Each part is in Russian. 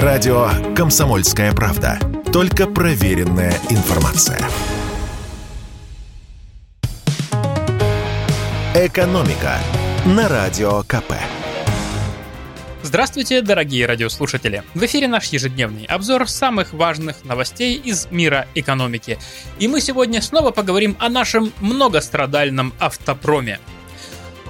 Радио «Комсомольская правда». Только проверенная информация. «Экономика» на Радио КП. Здравствуйте, дорогие радиослушатели! В эфире наш ежедневный обзор самых важных новостей из мира экономики. И мы сегодня снова поговорим о нашем многострадальном автопроме –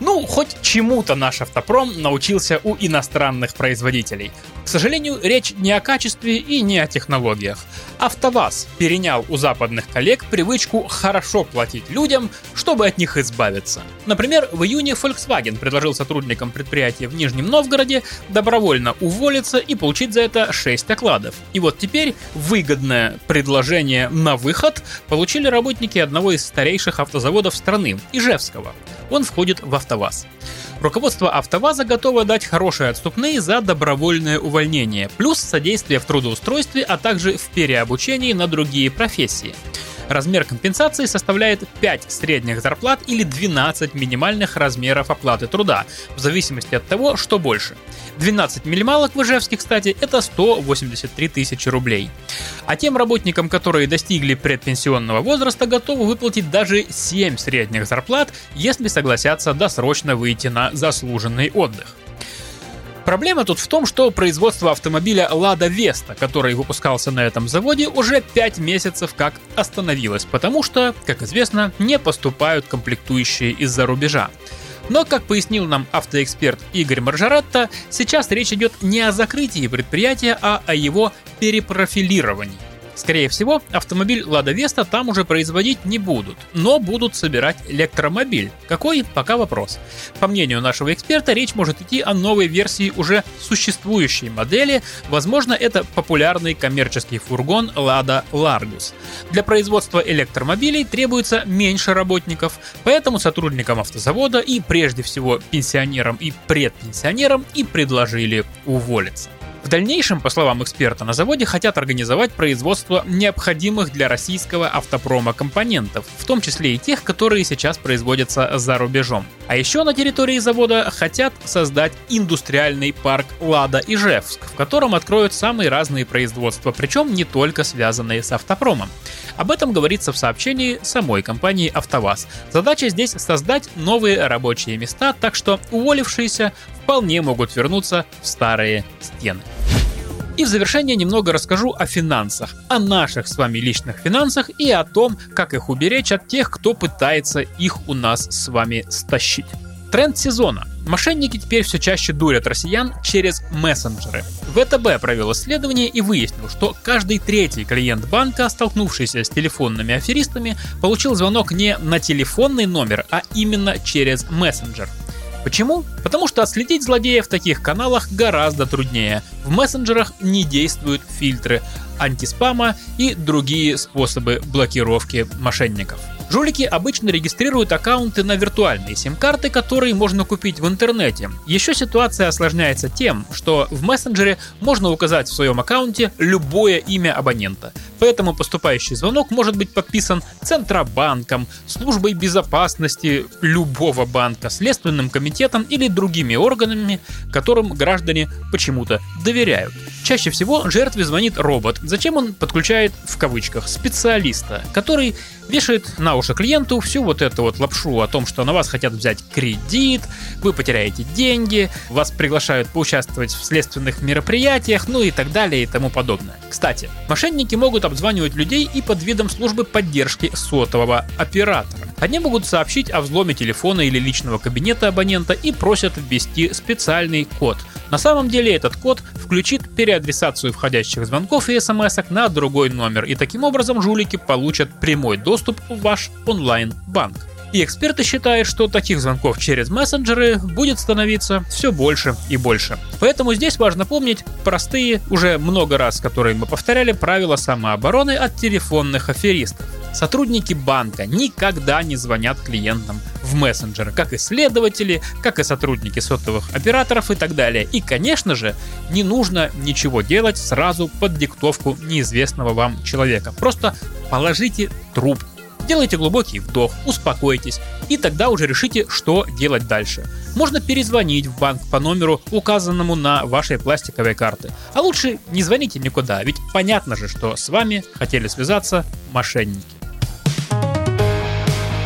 ну, хоть чему-то наш автопром научился у иностранных производителей. К сожалению, речь не о качестве и не о технологиях. АвтоВАЗ перенял у западных коллег привычку хорошо платить людям, чтобы от них избавиться. Например, в июне Volkswagen предложил сотрудникам предприятия в Нижнем Новгороде добровольно уволиться и получить за это 6 окладов. И вот теперь выгодное предложение на выход получили работники одного из старейших автозаводов страны, Ижевского он входит в АвтоВАЗ. Руководство АвтоВАЗа готово дать хорошие отступные за добровольное увольнение, плюс содействие в трудоустройстве, а также в переобучении на другие профессии. Размер компенсации составляет 5 средних зарплат или 12 минимальных размеров оплаты труда, в зависимости от того, что больше. 12 минималок в Ижевске, кстати, это 183 тысячи рублей. А тем работникам, которые достигли предпенсионного возраста, готовы выплатить даже 7 средних зарплат, если согласятся досрочно выйти на заслуженный отдых. Проблема тут в том, что производство автомобиля Lada Vesta, который выпускался на этом заводе, уже 5 месяцев как остановилось, потому что, как известно, не поступают комплектующие из-за рубежа. Но, как пояснил нам автоэксперт Игорь Маржаретта, сейчас речь идет не о закрытии предприятия, а о его перепрофилировании. Скорее всего, автомобиль Lada Vesta там уже производить не будут, но будут собирать электромобиль. Какой? Пока вопрос. По мнению нашего эксперта, речь может идти о новой версии уже существующей модели. Возможно, это популярный коммерческий фургон Lada Largus. Для производства электромобилей требуется меньше работников, поэтому сотрудникам автозавода и прежде всего пенсионерам и предпенсионерам и предложили уволиться. В дальнейшем, по словам эксперта, на заводе хотят организовать производство необходимых для российского автопрома компонентов, в том числе и тех, которые сейчас производятся за рубежом. А еще на территории завода хотят создать индустриальный парк Лада Ижевск, в котором откроют самые разные производства, причем не только связанные с автопромом. Об этом говорится в сообщении самой компании «АвтоВАЗ». Задача здесь создать новые рабочие места, так что уволившиеся вполне могут вернуться в старые стены. И в завершение немного расскажу о финансах, о наших с вами личных финансах и о том, как их уберечь от тех, кто пытается их у нас с вами стащить. Тренд сезона. Мошенники теперь все чаще дурят россиян через мессенджеры. ВТБ провел исследование и выяснил, что каждый третий клиент банка, столкнувшийся с телефонными аферистами, получил звонок не на телефонный номер, а именно через мессенджер. Почему? Потому что отследить злодея в таких каналах гораздо труднее. В мессенджерах не действуют фильтры антиспама и другие способы блокировки мошенников. Жулики обычно регистрируют аккаунты на виртуальные сим-карты, которые можно купить в интернете. Еще ситуация осложняется тем, что в мессенджере можно указать в своем аккаунте любое имя абонента. Поэтому поступающий звонок может быть подписан Центробанком, службой безопасности любого банка, следственным комитетом или другими органами, которым граждане почему-то доверяют. Чаще всего жертве звонит робот. Зачем он подключает, в кавычках, специалиста, который вешает на уши клиенту всю вот эту вот лапшу о том, что на вас хотят взять кредит, вы потеряете деньги, вас приглашают поучаствовать в следственных мероприятиях, ну и так далее и тому подобное. Кстати, мошенники могут обзванивать людей и под видом службы поддержки сотового оператора. Они могут сообщить о взломе телефона или личного кабинета абонента и просят ввести специальный код. На самом деле этот код включит переадресацию входящих звонков и смс на другой номер, и таким образом жулики получат прямой доступ в ваш онлайн-банк. И эксперты считают, что таких звонков через мессенджеры будет становиться все больше и больше. Поэтому здесь важно помнить простые, уже много раз, которые мы повторяли, правила самообороны от телефонных аферистов. Сотрудники банка никогда не звонят клиентам в мессенджеры, как и следователи, как и сотрудники сотовых операторов и так далее. И, конечно же, не нужно ничего делать сразу под диктовку неизвестного вам человека. Просто положите трубку Сделайте глубокий вдох, успокойтесь, и тогда уже решите, что делать дальше. Можно перезвонить в банк по номеру, указанному на вашей пластиковой карте. А лучше не звоните никуда, ведь понятно же, что с вами хотели связаться мошенники.